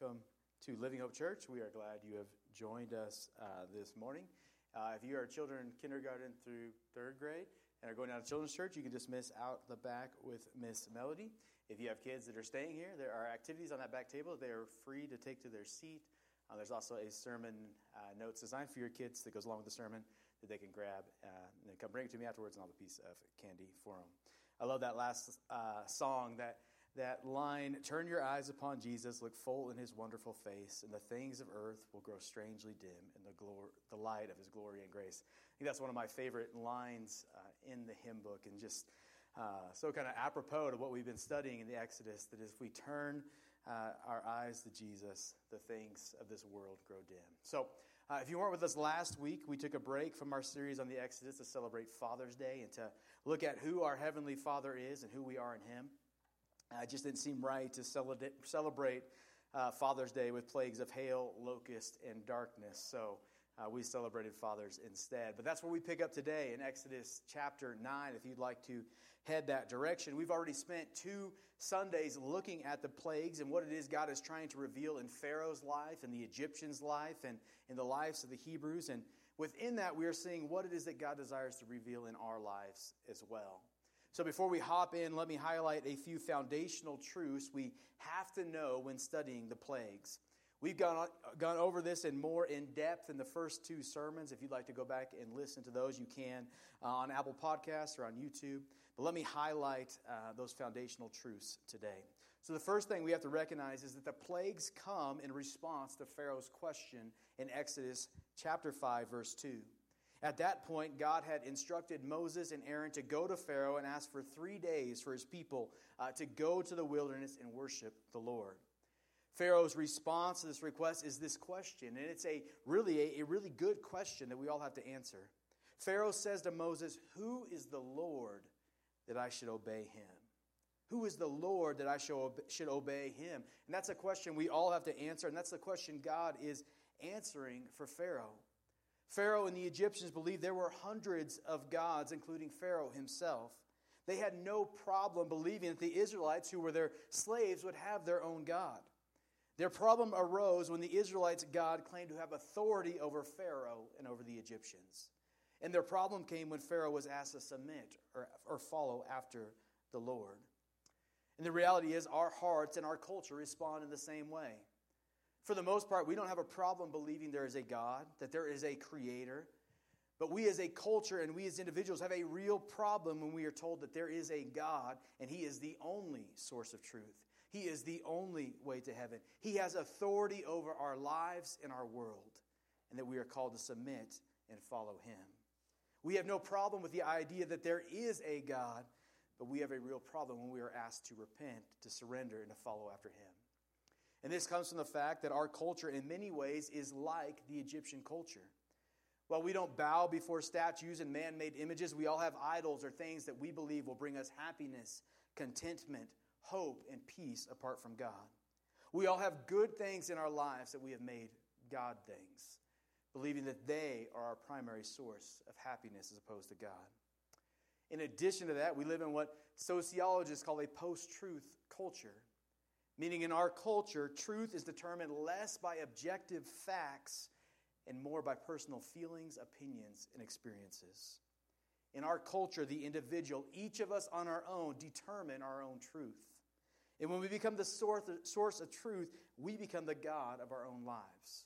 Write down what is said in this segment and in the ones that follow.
welcome to Living Hope Church. We are glad you have joined us uh, this morning. Uh, if you are children kindergarten through third grade and are going out to children's church, you can dismiss out the back with Miss Melody. If you have kids that are staying here, there are activities on that back table. They are free to take to their seat. Uh, there's also a sermon uh, notes designed for your kids that goes along with the sermon that they can grab uh, and then come bring it to me afterwards, and I'll have a piece of candy for them. I love that last uh, song that that line, turn your eyes upon Jesus, look full in his wonderful face, and the things of earth will grow strangely dim in the, glory, the light of his glory and grace. I think that's one of my favorite lines uh, in the hymn book, and just uh, so kind of apropos to what we've been studying in the Exodus that if we turn uh, our eyes to Jesus, the things of this world grow dim. So, uh, if you weren't with us last week, we took a break from our series on the Exodus to celebrate Father's Day and to look at who our Heavenly Father is and who we are in Him. Uh, it just didn't seem right to celebrate uh, Father's Day with plagues of hail, locust, and darkness. So uh, we celebrated Fathers instead. But that's where we pick up today in Exodus chapter 9, if you'd like to head that direction. We've already spent two Sundays looking at the plagues and what it is God is trying to reveal in Pharaoh's life and the Egyptians' life and in the lives of the Hebrews. And within that, we are seeing what it is that God desires to reveal in our lives as well. So, before we hop in, let me highlight a few foundational truths we have to know when studying the plagues. We've gone, gone over this in more in depth in the first two sermons. If you'd like to go back and listen to those, you can uh, on Apple Podcasts or on YouTube. But let me highlight uh, those foundational truths today. So, the first thing we have to recognize is that the plagues come in response to Pharaoh's question in Exodus chapter 5, verse 2. At that point, God had instructed Moses and Aaron to go to Pharaoh and ask for three days for his people uh, to go to the wilderness and worship the Lord. Pharaoh's response to this request is this question, and it's a really a, a really good question that we all have to answer. Pharaoh says to Moses, "Who is the Lord that I should obey him?" Who is the Lord that I should obey him? And that's a question we all have to answer, and that's the question God is answering for Pharaoh. Pharaoh and the Egyptians believed there were hundreds of gods, including Pharaoh himself. They had no problem believing that the Israelites, who were their slaves, would have their own God. Their problem arose when the Israelites' God claimed to have authority over Pharaoh and over the Egyptians. And their problem came when Pharaoh was asked to submit or, or follow after the Lord. And the reality is, our hearts and our culture respond in the same way. For the most part, we don't have a problem believing there is a God, that there is a creator. But we as a culture and we as individuals have a real problem when we are told that there is a God and He is the only source of truth. He is the only way to heaven. He has authority over our lives and our world, and that we are called to submit and follow Him. We have no problem with the idea that there is a God, but we have a real problem when we are asked to repent, to surrender, and to follow after Him. And this comes from the fact that our culture, in many ways, is like the Egyptian culture. While we don't bow before statues and man made images, we all have idols or things that we believe will bring us happiness, contentment, hope, and peace apart from God. We all have good things in our lives that we have made God things, believing that they are our primary source of happiness as opposed to God. In addition to that, we live in what sociologists call a post truth culture Meaning, in our culture, truth is determined less by objective facts and more by personal feelings, opinions, and experiences. In our culture, the individual, each of us on our own, determine our own truth. And when we become the source of truth, we become the God of our own lives.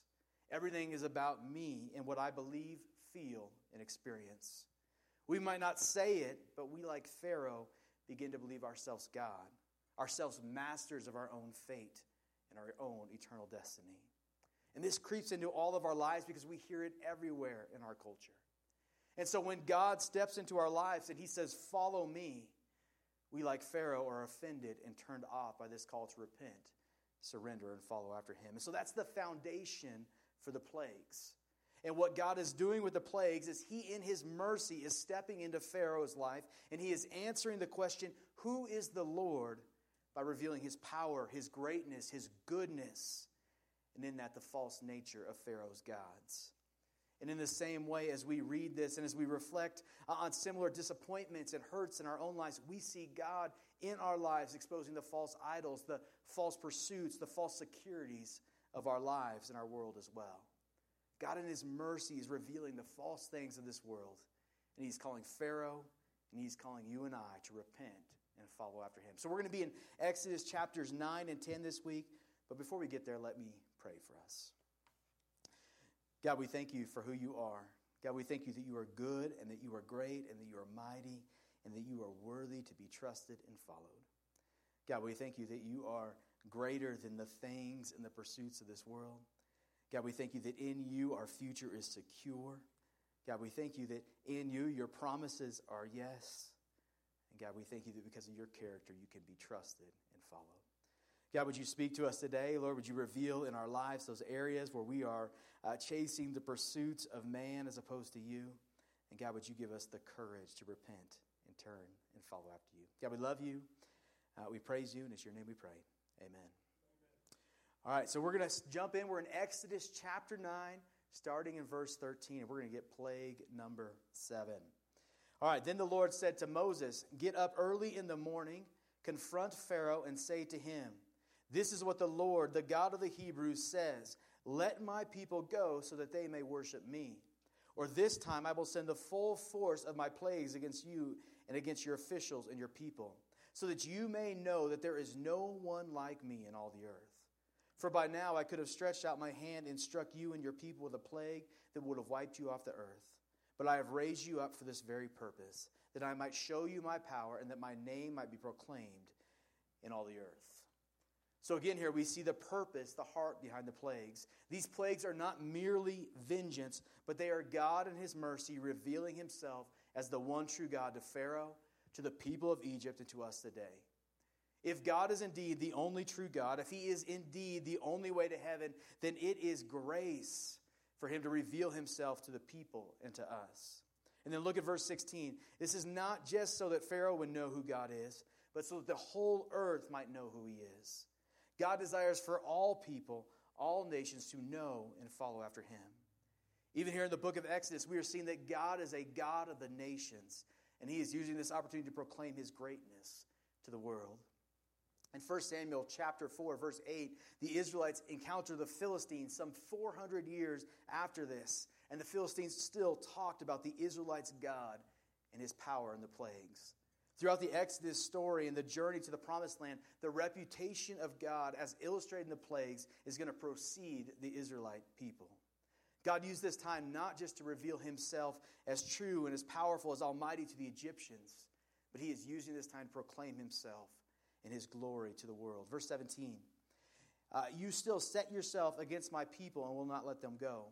Everything is about me and what I believe, feel, and experience. We might not say it, but we, like Pharaoh, begin to believe ourselves God ourselves masters of our own fate and our own eternal destiny. And this creeps into all of our lives because we hear it everywhere in our culture. And so when God steps into our lives and he says, Follow me, we, like Pharaoh, are offended and turned off by this call to repent, surrender, and follow after him. And so that's the foundation for the plagues. And what God is doing with the plagues is He, in His mercy, is stepping into Pharaoh's life and He is answering the question Who is the Lord by revealing his power, his greatness, his goodness, and in that, the false nature of Pharaoh's gods. And in the same way, as we read this and as we reflect on similar disappointments and hurts in our own lives, we see God in our lives exposing the false idols, the false pursuits, the false securities of our lives and our world as well. God, in His mercy, is revealing the false things of this world. And He's calling Pharaoh and He's calling you and I to repent and follow after Him. So we're going to be in Exodus chapters 9 and 10 this week. But before we get there, let me pray for us. God, we thank you for who you are. God, we thank you that you are good and that you are great and that you are mighty and that you are worthy to be trusted and followed. God, we thank you that you are greater than the things and the pursuits of this world. God, we thank you that in you our future is secure. God, we thank you that in you your promises are yes. God, we thank you that because of your character you can be trusted and followed. God, would you speak to us today? Lord, would you reveal in our lives those areas where we are uh, chasing the pursuits of man as opposed to you? And God, would you give us the courage to repent and turn and follow after you? God, we love you. Uh, we praise you, and it's your name we pray. Amen. All right, so we're going to jump in. We're in Exodus chapter 9, starting in verse 13, and we're going to get plague number 7. All right, then the Lord said to Moses, Get up early in the morning, confront Pharaoh, and say to him, This is what the Lord, the God of the Hebrews, says Let my people go so that they may worship me. Or this time I will send the full force of my plagues against you and against your officials and your people, so that you may know that there is no one like me in all the earth. For by now I could have stretched out my hand and struck you and your people with a plague that would have wiped you off the earth. But I have raised you up for this very purpose, that I might show you my power and that my name might be proclaimed in all the earth. So, again, here we see the purpose, the heart behind the plagues. These plagues are not merely vengeance, but they are God in His mercy revealing Himself as the one true God to Pharaoh, to the people of Egypt, and to us today. If God is indeed the only true God, if He is indeed the only way to heaven, then it is grace for Him to reveal Himself to the people and to us. And then look at verse 16. This is not just so that Pharaoh would know who God is, but so that the whole earth might know who He is. God desires for all people, all nations, to know and follow after Him. Even here in the book of Exodus, we are seeing that God is a God of the nations, and He is using this opportunity to proclaim His greatness to the world. In 1 Samuel chapter 4, verse 8, the Israelites encounter the Philistines some 400 years after this, and the Philistines still talked about the Israelites' God and his power in the plagues. Throughout the Exodus story and the journey to the promised land, the reputation of God, as illustrated in the plagues, is going to precede the Israelite people. God used this time not just to reveal himself as true and as powerful as Almighty to the Egyptians, but he is using this time to proclaim himself and his glory to the world. Verse 17 uh, You still set yourself against my people and will not let them go.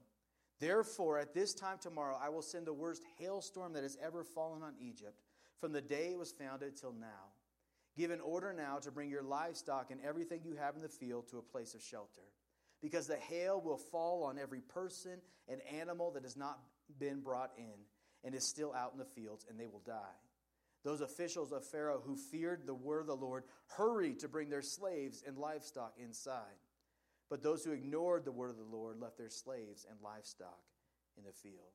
Therefore, at this time tomorrow, I will send the worst hailstorm that has ever fallen on Egypt from the day it was founded till now. Give an order now to bring your livestock and everything you have in the field to a place of shelter, because the hail will fall on every person and animal that has not been brought in and is still out in the fields, and they will die. Those officials of Pharaoh who feared the word of the Lord hurried to bring their slaves and livestock inside. But those who ignored the word of the Lord left their slaves and livestock in the field.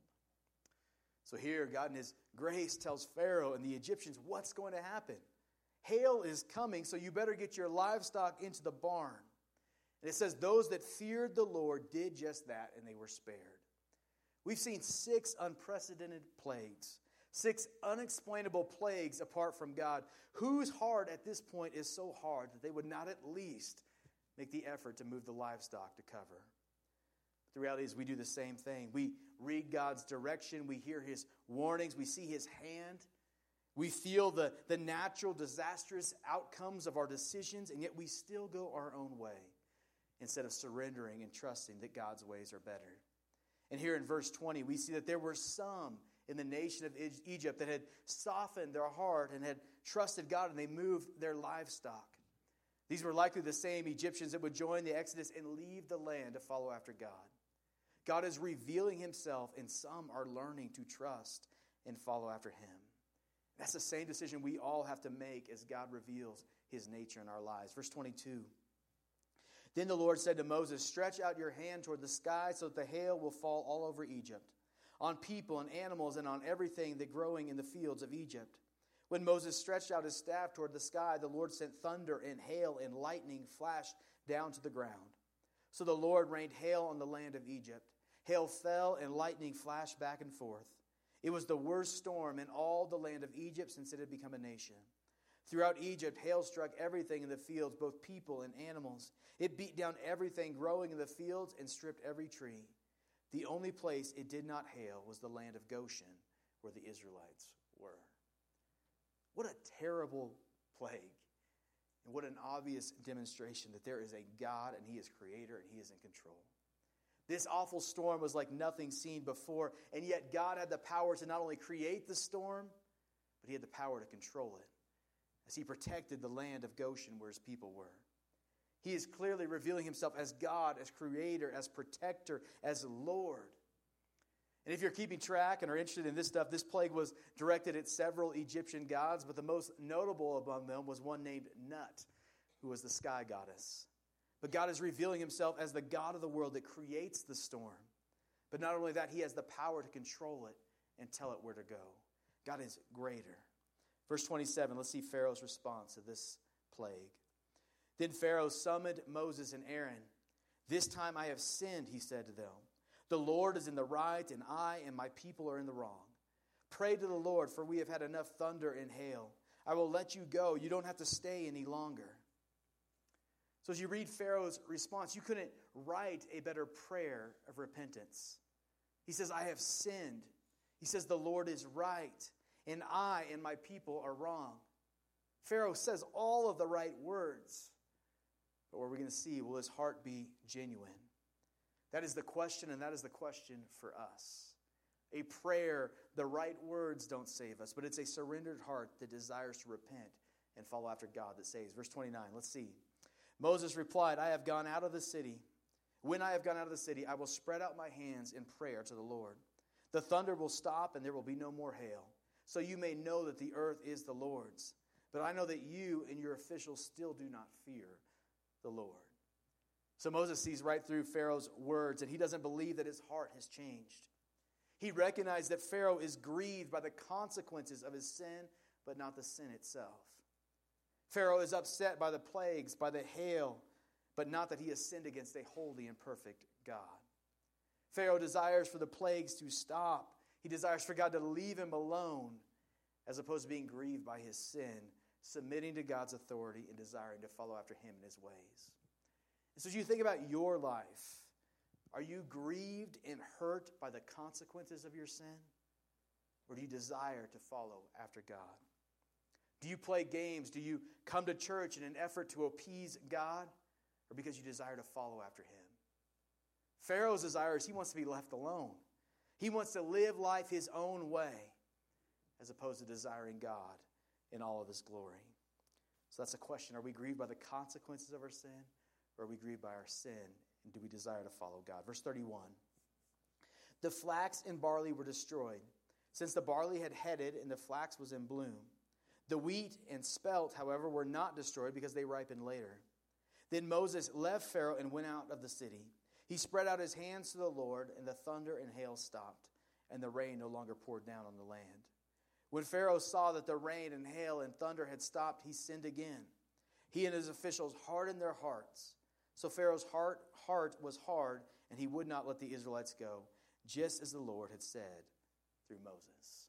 So here, God in His grace tells Pharaoh and the Egyptians what's going to happen. Hail is coming, so you better get your livestock into the barn. And it says, Those that feared the Lord did just that, and they were spared. We've seen six unprecedented plagues Six unexplainable plagues apart from God. Whose heart at this point is so hard that they would not at least make the effort to move the livestock to cover? The reality is, we do the same thing. We read God's direction, we hear His warnings, we see His hand, we feel the, the natural, disastrous outcomes of our decisions, and yet we still go our own way instead of surrendering and trusting that God's ways are better. And here in verse 20, we see that there were some in the nation of Egypt that had softened their heart and had trusted God and they moved their livestock. These were likely the same Egyptians that would join the Exodus and leave the land to follow after God. God is revealing himself, and some are learning to trust and follow after him. That's the same decision we all have to make as God reveals his nature in our lives. Verse 22. Then the Lord said to Moses, Stretch out your hand toward the sky so that the hail will fall all over Egypt on people and animals and on everything that growing in the fields of Egypt. When Moses stretched out his staff toward the sky, the Lord sent thunder and hail and lightning flashed down to the ground. So the Lord rained hail on the land of Egypt. Hail fell and lightning flashed back and forth. It was the worst storm in all the land of Egypt since it had become a nation. Throughout Egypt, hail struck everything in the fields, both people and animals. It beat down everything growing in the fields and stripped every tree. The only place it did not hail was the land of Goshen, where the Israelites were. What a terrible plague. And what an obvious demonstration that there is a God and He is creator and He is in control. This awful storm was like nothing seen before, and yet God had the power to not only create the storm, but He had the power to control it as He protected the land of Goshen where His people were. He is clearly revealing Himself as God, as creator, as protector, as Lord. And if you're keeping track and are interested in this stuff, this plague was directed at several Egyptian gods, but the most notable among them was one named Nut, who was the sky goddess. But God is revealing himself as the God of the world that creates the storm. But not only that, he has the power to control it and tell it where to go. God is greater. Verse 27, let's see Pharaoh's response to this plague. Then Pharaoh summoned Moses and Aaron. This time I have sinned, he said to them. The Lord is in the right, and I and my people are in the wrong. Pray to the Lord, for we have had enough thunder and hail. I will let you go. You don't have to stay any longer. So, as you read Pharaoh's response, you couldn't write a better prayer of repentance. He says, I have sinned. He says, The Lord is right, and I and my people are wrong. Pharaoh says all of the right words. But what we're going to see will his heart be genuine? That is the question, and that is the question for us. A prayer, the right words don't save us, but it's a surrendered heart that desires to repent and follow after God that saves. Verse 29, let's see. Moses replied, I have gone out of the city. When I have gone out of the city, I will spread out my hands in prayer to the Lord. The thunder will stop, and there will be no more hail. So you may know that the earth is the Lord's. But I know that you and your officials still do not fear the Lord. So Moses sees right through Pharaoh's words, and he doesn't believe that his heart has changed. He recognized that Pharaoh is grieved by the consequences of his sin, but not the sin itself. Pharaoh is upset by the plagues, by the hail, but not that he has sinned against a holy and perfect God. Pharaoh desires for the plagues to stop. He desires for God to leave him alone, as opposed to being grieved by his sin, submitting to God's authority and desiring to follow after him in his ways. And so, as you think about your life, are you grieved and hurt by the consequences of your sin? Or do you desire to follow after God? Do you play games? Do you come to church in an effort to appease God? Or because you desire to follow after Him? Pharaoh's desire is he wants to be left alone. He wants to live life his own way, as opposed to desiring God in all of His glory. So that's a question. Are we grieved by the consequences of our sin? or are we grieved by our sin? And do we desire to follow God? Verse 31 The flax and barley were destroyed, since the barley had headed and the flax was in bloom. The wheat and spelt, however, were not destroyed because they ripened later. Then Moses left Pharaoh and went out of the city. He spread out his hands to the Lord, and the thunder and hail stopped, and the rain no longer poured down on the land. When Pharaoh saw that the rain and hail and thunder had stopped, he sinned again. He and his officials hardened their hearts so Pharaoh's heart, heart was hard, and he would not let the Israelites go, just as the Lord had said through Moses.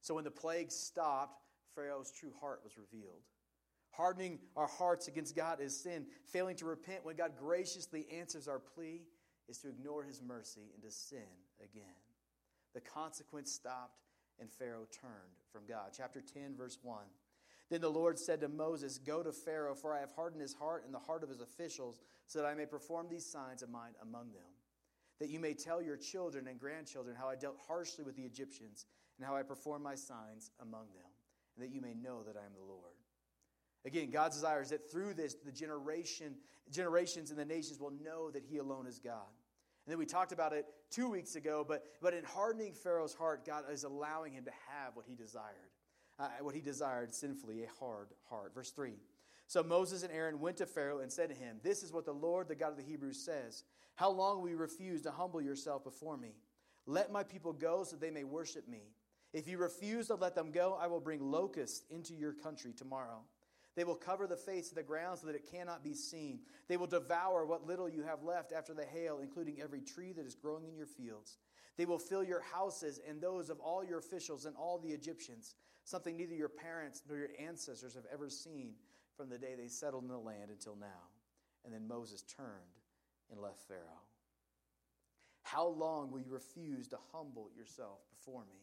So when the plague stopped, Pharaoh's true heart was revealed. Hardening our hearts against God is sin. Failing to repent when God graciously answers our plea is to ignore his mercy and to sin again. The consequence stopped, and Pharaoh turned from God. Chapter 10, verse 1. Then the Lord said to Moses, Go to Pharaoh, for I have hardened his heart and the heart of his officials, so that I may perform these signs of mine among them. That you may tell your children and grandchildren how I dealt harshly with the Egyptians, and how I performed my signs among them, and that you may know that I am the Lord. Again, God's desire is that through this, the generation, generations and the nations will know that He alone is God. And then we talked about it two weeks ago, but, but in hardening Pharaoh's heart, God is allowing him to have what he desired uh, what he desired sinfully, a hard heart. Verse 3. So Moses and Aaron went to Pharaoh and said to him, This is what the Lord, the God of the Hebrews, says How long will you refuse to humble yourself before me? Let my people go so they may worship me. If you refuse to let them go, I will bring locusts into your country tomorrow. They will cover the face of the ground so that it cannot be seen. They will devour what little you have left after the hail, including every tree that is growing in your fields. They will fill your houses and those of all your officials and all the Egyptians, something neither your parents nor your ancestors have ever seen from the day they settled in the land until now. And then Moses turned and left Pharaoh. How long will you refuse to humble yourself before me?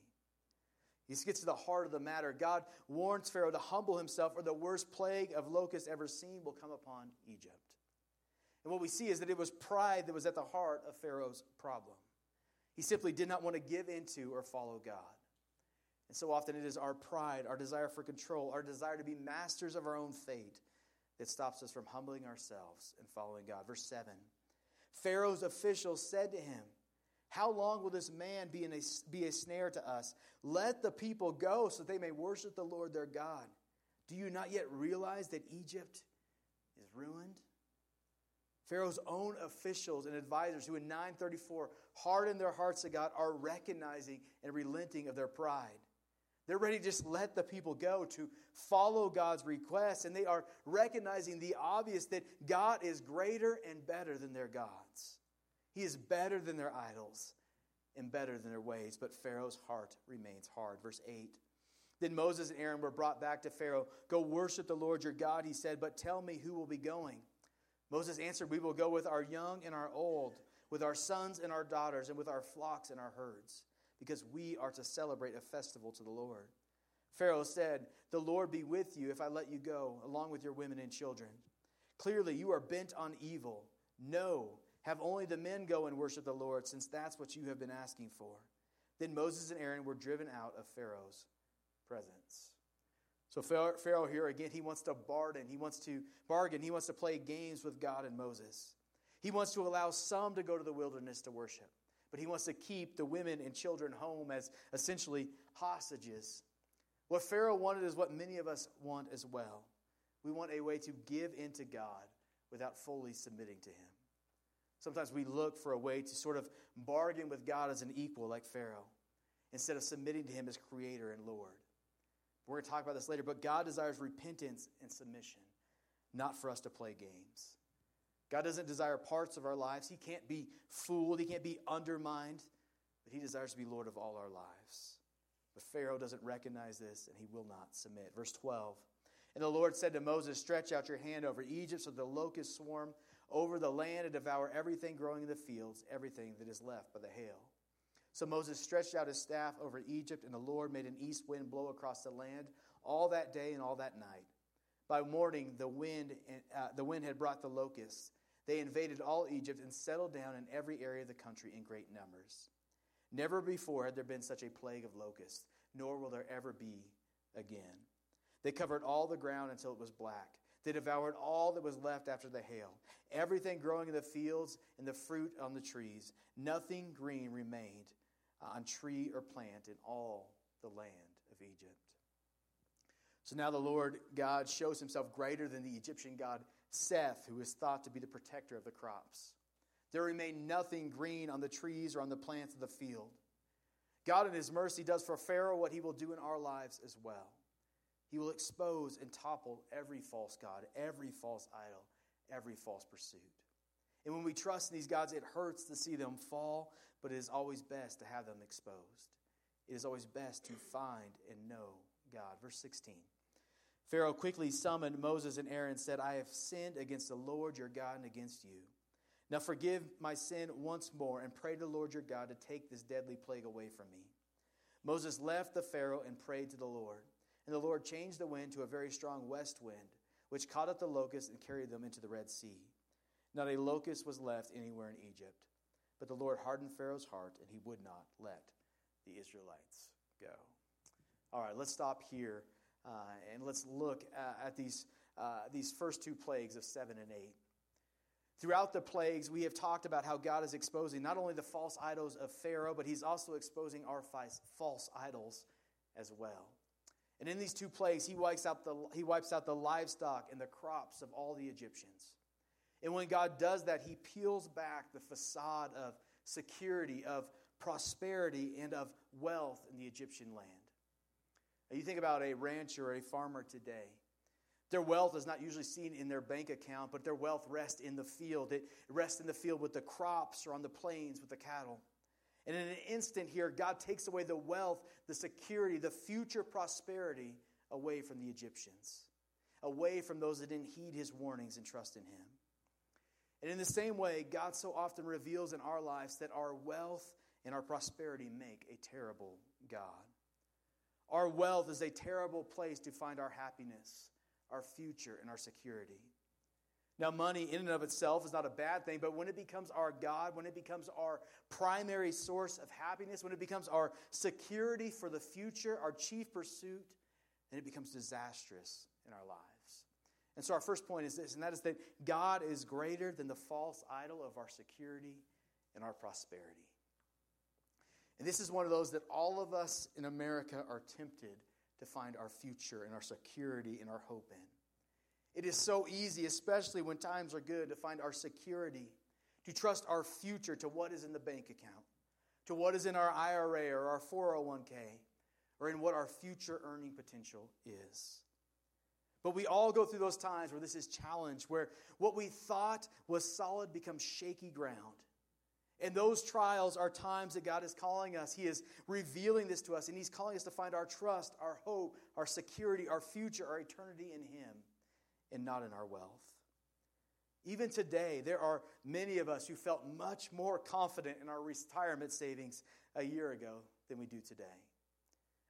He gets to the heart of the matter. God warns Pharaoh to humble himself, or the worst plague of locusts ever seen will come upon Egypt. And what we see is that it was pride that was at the heart of Pharaoh's problem. He simply did not want to give into or follow God. And so often it is our pride, our desire for control, our desire to be masters of our own fate that stops us from humbling ourselves and following God. Verse 7 Pharaoh's officials said to him, How long will this man be, a, be a snare to us? Let the people go so that they may worship the Lord their God. Do you not yet realize that Egypt is ruined? Pharaoh's own officials and advisors, who in 934 hardened their hearts to God, are recognizing and relenting of their pride. They're ready to just let the people go to follow God's request, and they are recognizing the obvious that God is greater and better than their gods. He is better than their idols and better than their ways, but Pharaoh's heart remains hard. Verse 8. Then Moses and Aaron were brought back to Pharaoh. Go worship the Lord your God, he said, but tell me who will be going. Moses answered, We will go with our young and our old, with our sons and our daughters, and with our flocks and our herds because we are to celebrate a festival to the Lord. Pharaoh said, The Lord be with you if I let you go, along with your women and children. Clearly, you are bent on evil. No, have only the men go and worship the Lord, since that's what you have been asking for. Then Moses and Aaron were driven out of Pharaoh's presence. So Pharaoh here again, he wants to bargain. He wants to bargain. He wants to play games with God and Moses. He wants to allow some to go to the wilderness to worship but he wants to keep the women and children home as essentially hostages. What Pharaoh wanted is what many of us want as well. We want a way to give into God without fully submitting to him. Sometimes we look for a way to sort of bargain with God as an equal, like Pharaoh, instead of submitting to him as creator and Lord. We're going to talk about this later, but God desires repentance and submission, not for us to play games. God doesn't desire parts of our lives. He can't be fooled, He can't be undermined, but He desires to be Lord of all our lives. But Pharaoh doesn't recognize this, and he will not submit. Verse 12 And the Lord said to Moses, Stretch out your hand over Egypt so the locusts swarm over the land and devour everything growing in the fields, everything that is left by the hail. So Moses stretched out his staff over Egypt, and the Lord made an east wind blow across the land all that day and all that night. By morning, the wind, uh, the wind had brought the locusts they invaded all Egypt and settled down in every area of the country in great numbers. Never before had there been such a plague of locusts, nor will there ever be again. They covered all the ground until it was black. They devoured all that was left after the hail, everything growing in the fields and the fruit on the trees. Nothing green remained on tree or plant in all the land of Egypt. So now the Lord God shows himself greater than the Egyptian God Seth, who is thought to be the protector of the crops. There remained nothing green on the trees or on the plants of the field. God, in His mercy, does for Pharaoh what He will do in our lives as well. He will expose and topple every false God, every false idol, every false pursuit. And when we trust in these gods, it hurts to see them fall, but it is always best to have them exposed. It is always best to find and know God. Verse 16. Pharaoh quickly summoned Moses and Aaron and said, I have sinned against the Lord your God and against you. Now forgive my sin once more and pray to the Lord your God to take this deadly plague away from me. Moses left the Pharaoh and prayed to the Lord. And the Lord changed the wind to a very strong west wind, which caught up the locusts and carried them into the Red Sea. Not a locust was left anywhere in Egypt. But the Lord hardened Pharaoh's heart, and he would not let the Israelites go. All right, let's stop here. Uh, and let's look at, at these, uh, these first two plagues of 7 and 8. Throughout the plagues, we have talked about how God is exposing not only the false idols of Pharaoh, but he's also exposing our false idols as well. And in these two plagues, he wipes out the, he wipes out the livestock and the crops of all the Egyptians. And when God does that, he peels back the facade of security, of prosperity and of wealth in the Egyptian land. Now, you think about a rancher or a farmer today. Their wealth is not usually seen in their bank account, but their wealth rests in the field. It rests in the field with the crops or on the plains with the cattle. And in an instant here, God takes away the wealth, the security, the future prosperity away from the Egyptians, away from those that didn't heed his warnings and trust in him. And in the same way, God so often reveals in our lives that our wealth and our prosperity make a terrible God. Our wealth is a terrible place to find our happiness, our future, and our security. Now, money in and of itself is not a bad thing, but when it becomes our God, when it becomes our primary source of happiness, when it becomes our security for the future, our chief pursuit, then it becomes disastrous in our lives. And so, our first point is this, and that is that God is greater than the false idol of our security and our prosperity. And this is one of those that all of us in America are tempted to find our future and our security and our hope in. It is so easy, especially when times are good, to find our security, to trust our future to what is in the bank account, to what is in our IRA or our 401k, or in what our future earning potential is. But we all go through those times where this is challenged, where what we thought was solid becomes shaky ground. And those trials are times that God is calling us. He is revealing this to us, and He's calling us to find our trust, our hope, our security, our future, our eternity in Him, and not in our wealth. Even today, there are many of us who felt much more confident in our retirement savings a year ago than we do today.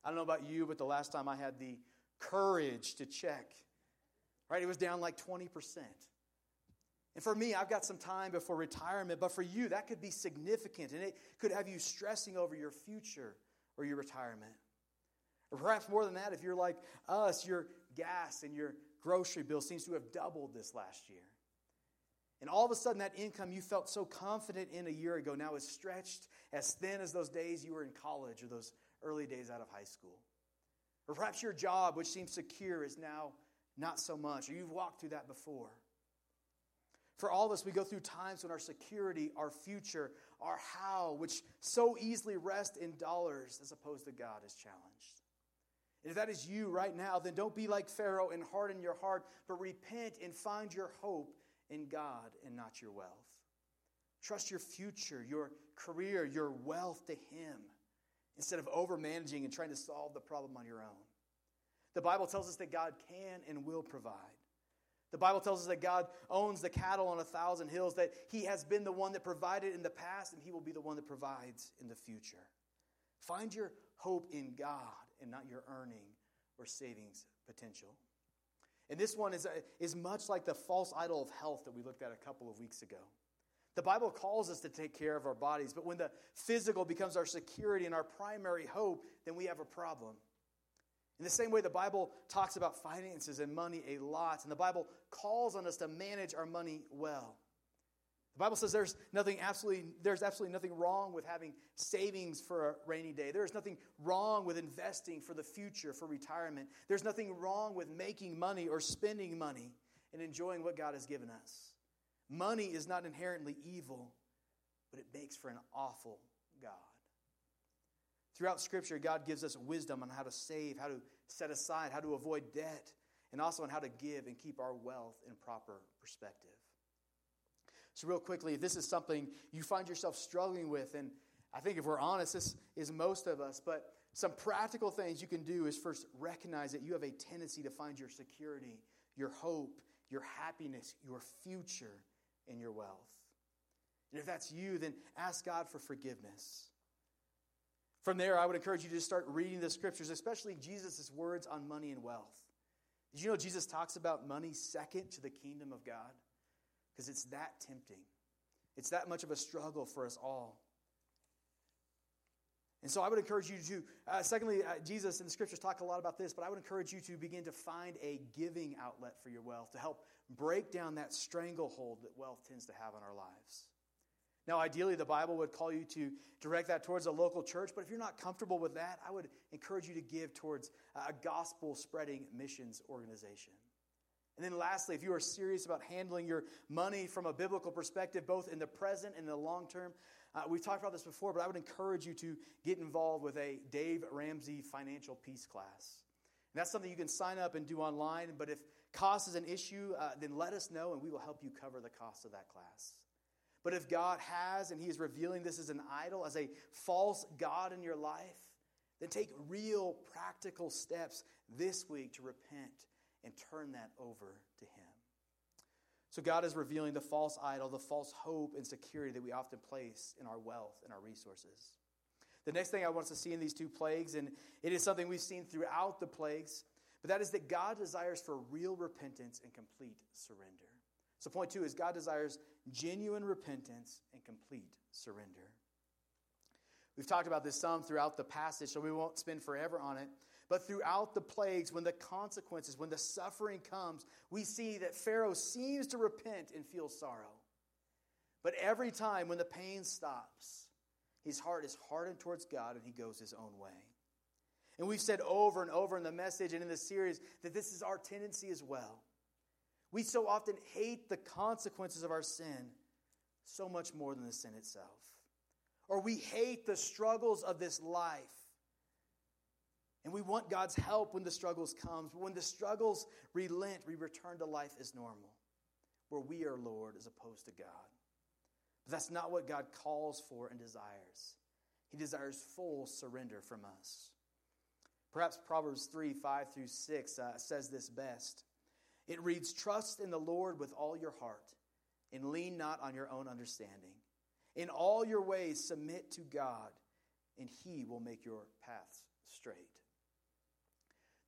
I don't know about you, but the last time I had the courage to check. Right? It was down like 20%. And for me, I've got some time before retirement, but for you, that could be significant and it could have you stressing over your future or your retirement. Or perhaps more than that, if you're like us, your gas and your grocery bill seems to have doubled this last year. And all of a sudden, that income you felt so confident in a year ago now is stretched as thin as those days you were in college or those early days out of high school. Or perhaps your job, which seems secure, is now not so much, or you've walked through that before. For all of us, we go through times when our security, our future, our how, which so easily rest in dollars as opposed to God, is challenged. If that is you right now, then don't be like Pharaoh and harden your heart, but repent and find your hope in God and not your wealth. Trust your future, your career, your wealth to Him instead of over managing and trying to solve the problem on your own. The Bible tells us that God can and will provide. The Bible tells us that God owns the cattle on a thousand hills, that He has been the one that provided in the past, and He will be the one that provides in the future. Find your hope in God and not your earning or savings potential. And this one is, is much like the false idol of health that we looked at a couple of weeks ago. The Bible calls us to take care of our bodies, but when the physical becomes our security and our primary hope, then we have a problem. In the same way, the Bible talks about finances and money a lot, and the Bible calls on us to manage our money well. The Bible says there's nothing absolutely there's absolutely nothing wrong with having savings for a rainy day. There's nothing wrong with investing for the future, for retirement. There's nothing wrong with making money or spending money and enjoying what God has given us. Money is not inherently evil, but it makes for an awful God. Throughout Scripture, God gives us wisdom on how to save, how to set aside, how to avoid debt, and also on how to give and keep our wealth in proper perspective. So, real quickly, this is something you find yourself struggling with, and I think if we're honest, this is most of us, but some practical things you can do is first recognize that you have a tendency to find your security, your hope, your happiness, your future in your wealth. And if that's you, then ask God for forgiveness. From there, I would encourage you to start reading the scriptures, especially Jesus' words on money and wealth. Did you know Jesus talks about money second to the kingdom of God? Because it's that tempting. It's that much of a struggle for us all. And so I would encourage you to, uh, secondly, uh, Jesus in the scriptures talk a lot about this, but I would encourage you to begin to find a giving outlet for your wealth to help break down that stranglehold that wealth tends to have on our lives. Now, ideally, the Bible would call you to direct that towards a local church, but if you're not comfortable with that, I would encourage you to give towards a gospel spreading missions organization. And then, lastly, if you are serious about handling your money from a biblical perspective, both in the present and the long term, Uh, we've talked about this before, but I would encourage you to get involved with a Dave Ramsey financial peace class. And that's something you can sign up and do online, but if cost is an issue, uh, then let us know and we will help you cover the cost of that class. But if God has and He is revealing this as an idol, as a false God in your life, then take real practical steps this week to repent and turn that over to Him. So, God is revealing the false idol, the false hope and security that we often place in our wealth and our resources. The next thing I want us to see in these two plagues, and it is something we've seen throughout the plagues, but that is that God desires for real repentance and complete surrender. So, point two is God desires genuine repentance and complete surrender. We've talked about this some throughout the passage, so we won't spend forever on it. But throughout the plagues, when the consequences, when the suffering comes, we see that Pharaoh seems to repent and feel sorrow. But every time when the pain stops, his heart is hardened towards God and he goes his own way. And we've said over and over in the message and in the series that this is our tendency as well. We so often hate the consequences of our sin so much more than the sin itself. Or we hate the struggles of this life. And we want God's help when the struggles come. But when the struggles relent, we return to life as normal, where we are Lord as opposed to God. But that's not what God calls for and desires. He desires full surrender from us. Perhaps Proverbs 3 5 through 6 uh, says this best. It reads, Trust in the Lord with all your heart, and lean not on your own understanding. In all your ways, submit to God, and He will make your paths straight.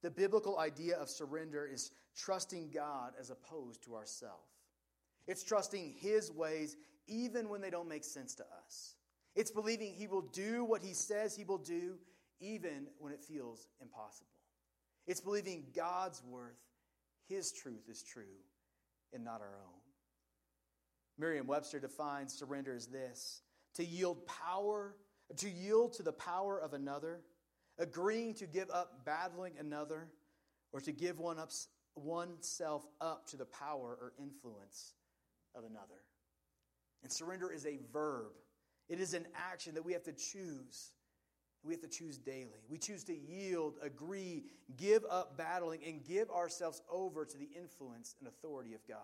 The biblical idea of surrender is trusting God as opposed to ourself. It's trusting His ways even when they don't make sense to us. It's believing He will do what He says He will do even when it feels impossible. It's believing God's worth his truth is true and not our own. Merriam Webster defines surrender as this to yield power, to yield to the power of another, agreeing to give up battling another, or to give one up, oneself up to the power or influence of another. And surrender is a verb, it is an action that we have to choose we have to choose daily. We choose to yield, agree, give up battling, and give ourselves over to the influence and authority of God.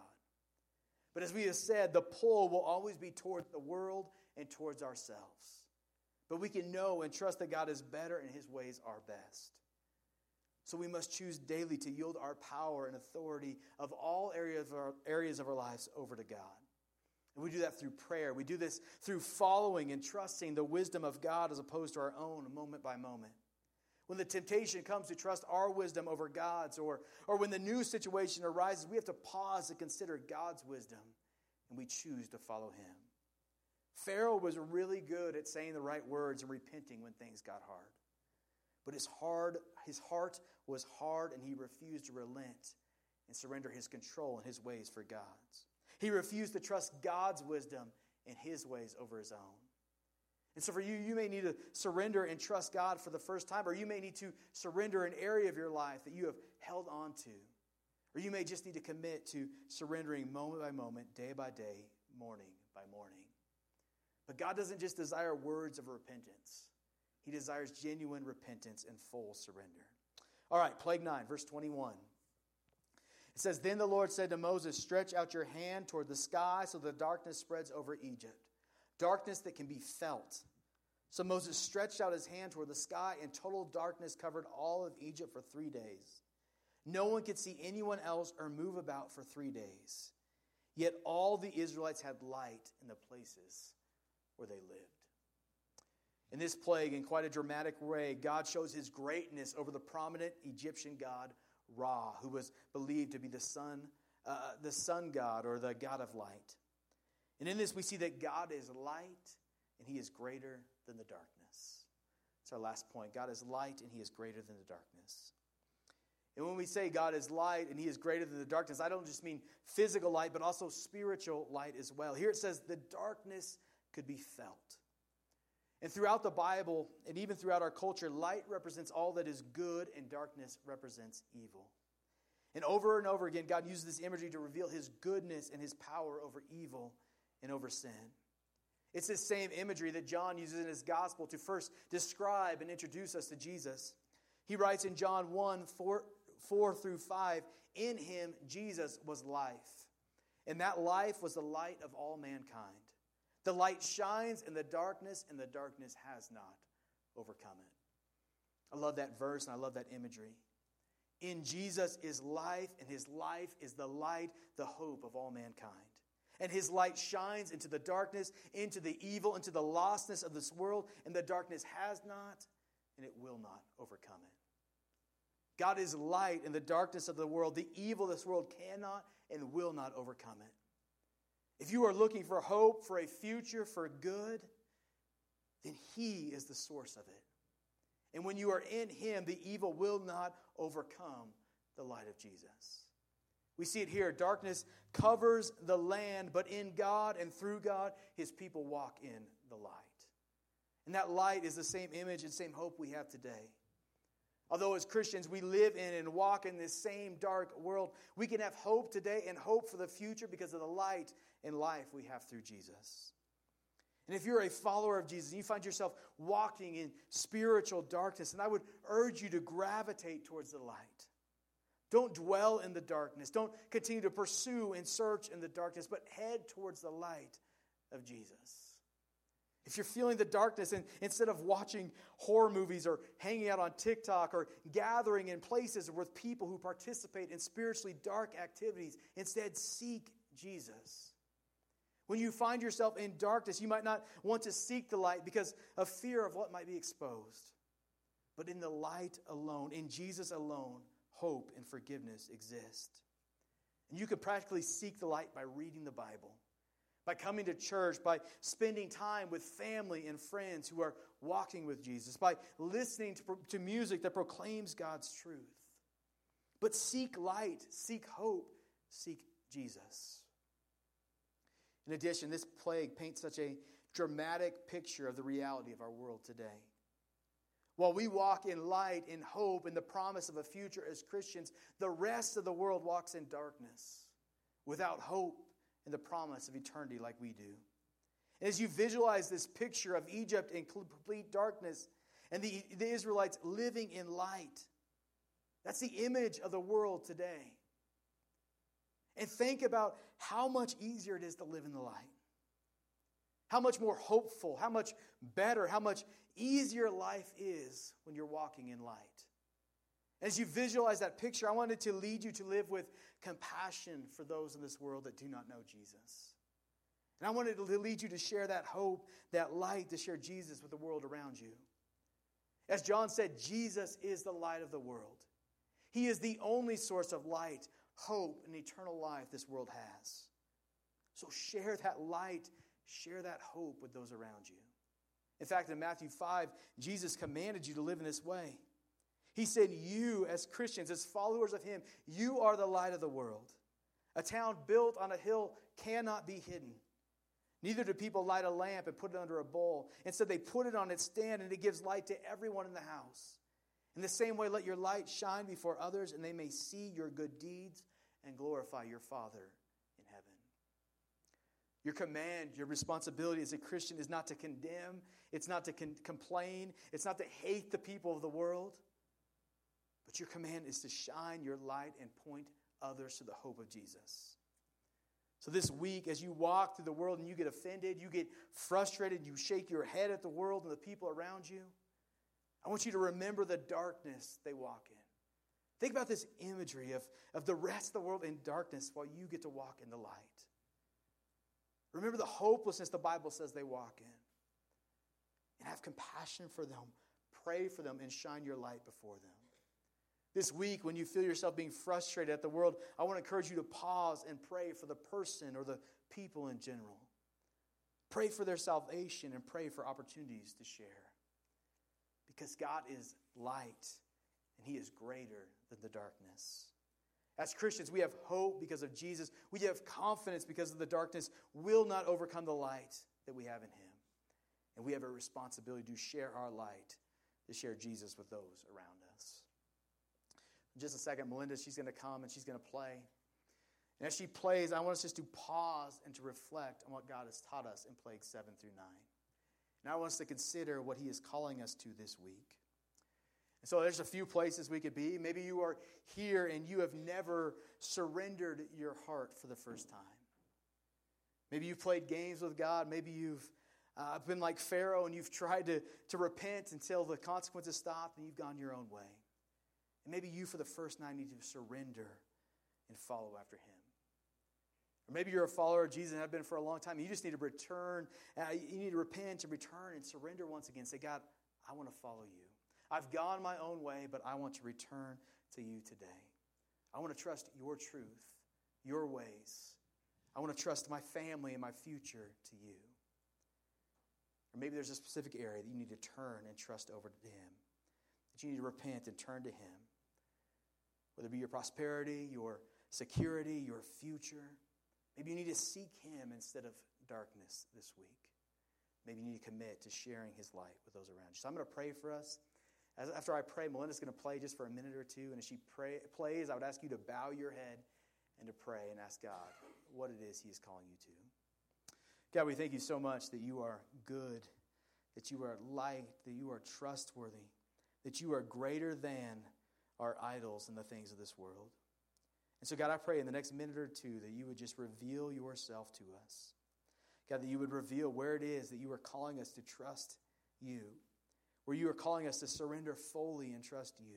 But as we have said, the pull will always be towards the world and towards ourselves. But we can know and trust that God is better and his ways are best. So we must choose daily to yield our power and authority of all areas of our, areas of our lives over to God. And we do that through prayer. We do this through following and trusting the wisdom of God as opposed to our own moment by moment. When the temptation comes to trust our wisdom over God's, or, or when the new situation arises, we have to pause and consider God's wisdom and we choose to follow Him. Pharaoh was really good at saying the right words and repenting when things got hard. But his, hard, his heart was hard and he refused to relent and surrender his control and his ways for God's. He refused to trust God's wisdom and his ways over his own. And so, for you, you may need to surrender and trust God for the first time, or you may need to surrender an area of your life that you have held on to. Or you may just need to commit to surrendering moment by moment, day by day, morning by morning. But God doesn't just desire words of repentance, He desires genuine repentance and full surrender. All right, plague 9, verse 21. It says, Then the Lord said to Moses, Stretch out your hand toward the sky so the darkness spreads over Egypt, darkness that can be felt. So Moses stretched out his hand toward the sky, and total darkness covered all of Egypt for three days. No one could see anyone else or move about for three days. Yet all the Israelites had light in the places where they lived. In this plague, in quite a dramatic way, God shows his greatness over the prominent Egyptian god Ra, who was believed to be the sun, uh, the sun god or the god of light. And in this, we see that God is light and he is greater than the darkness. That's our last point. God is light and he is greater than the darkness. And when we say God is light and he is greater than the darkness, I don't just mean physical light, but also spiritual light as well. Here it says the darkness could be felt. And throughout the Bible, and even throughout our culture, light represents all that is good, and darkness represents evil. And over and over again, God uses this imagery to reveal his goodness and his power over evil and over sin. It's this same imagery that John uses in his gospel to first describe and introduce us to Jesus. He writes in John 1 4, 4 through 5 In him, Jesus was life, and that life was the light of all mankind. The light shines in the darkness, and the darkness has not overcome it. I love that verse and I love that imagery. In Jesus is life, and his life is the light, the hope of all mankind. And his light shines into the darkness, into the evil, into the lostness of this world, and the darkness has not, and it will not overcome it. God is light in the darkness of the world. The evil of this world cannot and will not overcome it. If you are looking for hope, for a future, for good, then He is the source of it. And when you are in Him, the evil will not overcome the light of Jesus. We see it here. Darkness covers the land, but in God and through God, His people walk in the light. And that light is the same image and same hope we have today. Although, as Christians, we live in and walk in this same dark world, we can have hope today and hope for the future because of the light and life we have through Jesus. And if you're a follower of Jesus and you find yourself walking in spiritual darkness, and I would urge you to gravitate towards the light. Don't dwell in the darkness. Don't continue to pursue and search in the darkness, but head towards the light of Jesus. If you're feeling the darkness and instead of watching horror movies or hanging out on TikTok or gathering in places with people who participate in spiritually dark activities, instead seek Jesus. When you find yourself in darkness, you might not want to seek the light because of fear of what might be exposed. But in the light alone, in Jesus alone, hope and forgiveness exist. And you can practically seek the light by reading the Bible by coming to church, by spending time with family and friends who are walking with Jesus, by listening to, to music that proclaims God's truth. But seek light, seek hope, seek Jesus. In addition, this plague paints such a dramatic picture of the reality of our world today. While we walk in light, in hope, in the promise of a future as Christians, the rest of the world walks in darkness, without hope, and the promise of eternity like we do. And as you visualize this picture of Egypt in complete darkness and the, the Israelites living in light, that's the image of the world today. And think about how much easier it is to live in the light. How much more hopeful, how much better, how much easier life is when you're walking in light. As you visualize that picture, I wanted to lead you to live with compassion for those in this world that do not know Jesus. And I wanted to lead you to share that hope, that light, to share Jesus with the world around you. As John said, Jesus is the light of the world. He is the only source of light, hope, and eternal life this world has. So share that light, share that hope with those around you. In fact, in Matthew 5, Jesus commanded you to live in this way. He said, You, as Christians, as followers of Him, you are the light of the world. A town built on a hill cannot be hidden. Neither do people light a lamp and put it under a bowl. Instead, they put it on its stand and it gives light to everyone in the house. In the same way, let your light shine before others and they may see your good deeds and glorify your Father in heaven. Your command, your responsibility as a Christian is not to condemn, it's not to con- complain, it's not to hate the people of the world. But your command is to shine your light and point others to the hope of Jesus. So, this week, as you walk through the world and you get offended, you get frustrated, you shake your head at the world and the people around you, I want you to remember the darkness they walk in. Think about this imagery of, of the rest of the world in darkness while you get to walk in the light. Remember the hopelessness the Bible says they walk in. And have compassion for them, pray for them, and shine your light before them. This week, when you feel yourself being frustrated at the world, I want to encourage you to pause and pray for the person or the people in general. Pray for their salvation and pray for opportunities to share. Because God is light and He is greater than the darkness. As Christians, we have hope because of Jesus. We have confidence because of the darkness will not overcome the light that we have in Him. And we have a responsibility to share our light, to share Jesus with those around us. Just a second, Melinda, she's going to come and she's going to play. And as she plays, I want us just to pause and to reflect on what God has taught us in plagues 7 through 9. And I want us to consider what He is calling us to this week. And so there's a few places we could be. Maybe you are here and you have never surrendered your heart for the first time. Maybe you've played games with God. Maybe you've uh, been like Pharaoh and you've tried to, to repent until the consequences stopped and you've gone your own way. And maybe you, for the first time, need to surrender and follow after Him. Or maybe you're a follower of Jesus and have been for a long time. You just need to return. Uh, you need to repent and return and surrender once again. Say, God, I want to follow you. I've gone my own way, but I want to return to you today. I want to trust your truth, your ways. I want to trust my family and my future to you. Or maybe there's a specific area that you need to turn and trust over to Him, that you need to repent and turn to Him. Whether it be your prosperity, your security, your future. Maybe you need to seek Him instead of darkness this week. Maybe you need to commit to sharing His light with those around you. So I'm going to pray for us. As, after I pray, Melinda's going to play just for a minute or two. And as she pray, plays, I would ask you to bow your head and to pray and ask God what it is He is calling you to. God, we thank you so much that you are good, that you are light, that you are trustworthy, that you are greater than our idols and the things of this world. And so, God, I pray in the next minute or two that you would just reveal yourself to us. God, that you would reveal where it is that you are calling us to trust you, where you are calling us to surrender fully and trust you.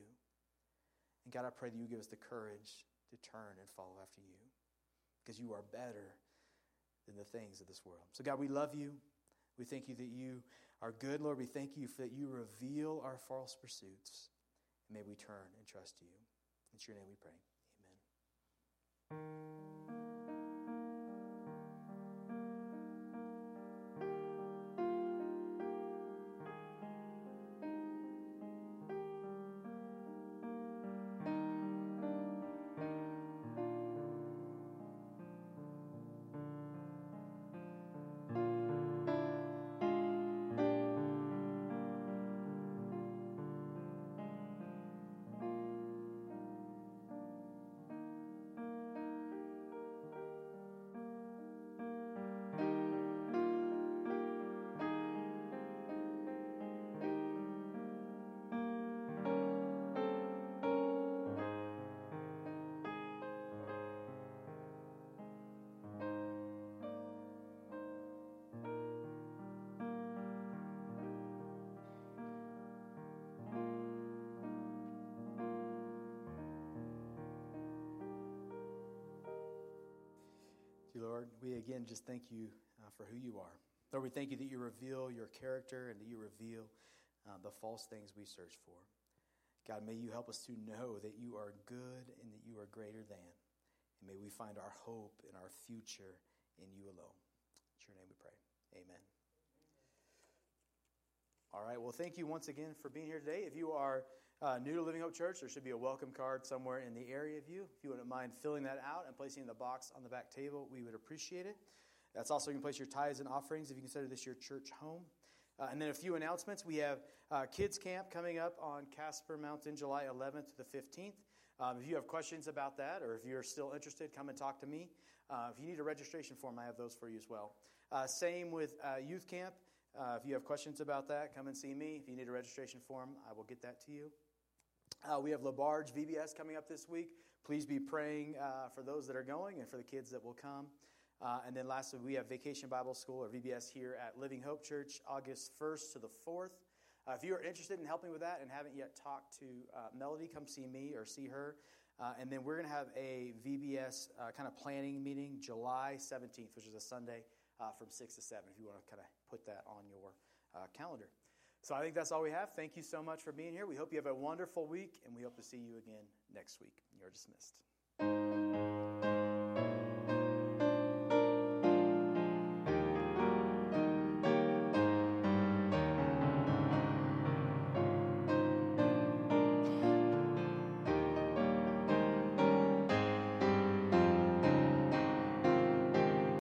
And God, I pray that you give us the courage to turn and follow after you because you are better than the things of this world. So, God, we love you. We thank you that you are good, Lord. We thank you that you reveal our false pursuits. May we turn and trust you. It's your name we pray. Amen. Lord. We again just thank you uh, for who you are. Lord, we thank you that you reveal your character and that you reveal uh, the false things we search for. God, may you help us to know that you are good and that you are greater than. And may we find our hope and our future in you alone. In your name we pray. Amen. All right. Well, thank you once again for being here today. If you are uh, new to Living Hope Church, there should be a welcome card somewhere in the area of you. If you wouldn't mind filling that out and placing in the box on the back table, we would appreciate it. That's also you can place your tithes and offerings if you consider this your church home. Uh, and then a few announcements. We have uh, Kids Camp coming up on Casper Mountain, July 11th to the 15th. Um, if you have questions about that, or if you're still interested, come and talk to me. Uh, if you need a registration form, I have those for you as well. Uh, same with uh, Youth Camp. Uh, if you have questions about that, come and see me. If you need a registration form, I will get that to you. Uh, we have LaBarge VBS coming up this week. Please be praying uh, for those that are going and for the kids that will come. Uh, and then lastly, we have Vacation Bible School or VBS here at Living Hope Church, August 1st to the 4th. Uh, if you are interested in helping with that and haven't yet talked to uh, Melody, come see me or see her. And then we're going to have a VBS kind of planning meeting July 17th, which is a Sunday Uh, from 6 to 7, if you want to kind of put that on your uh, calendar. So I think that's all we have. Thank you so much for being here. We hope you have a wonderful week, and we hope to see you again next week. You're dismissed.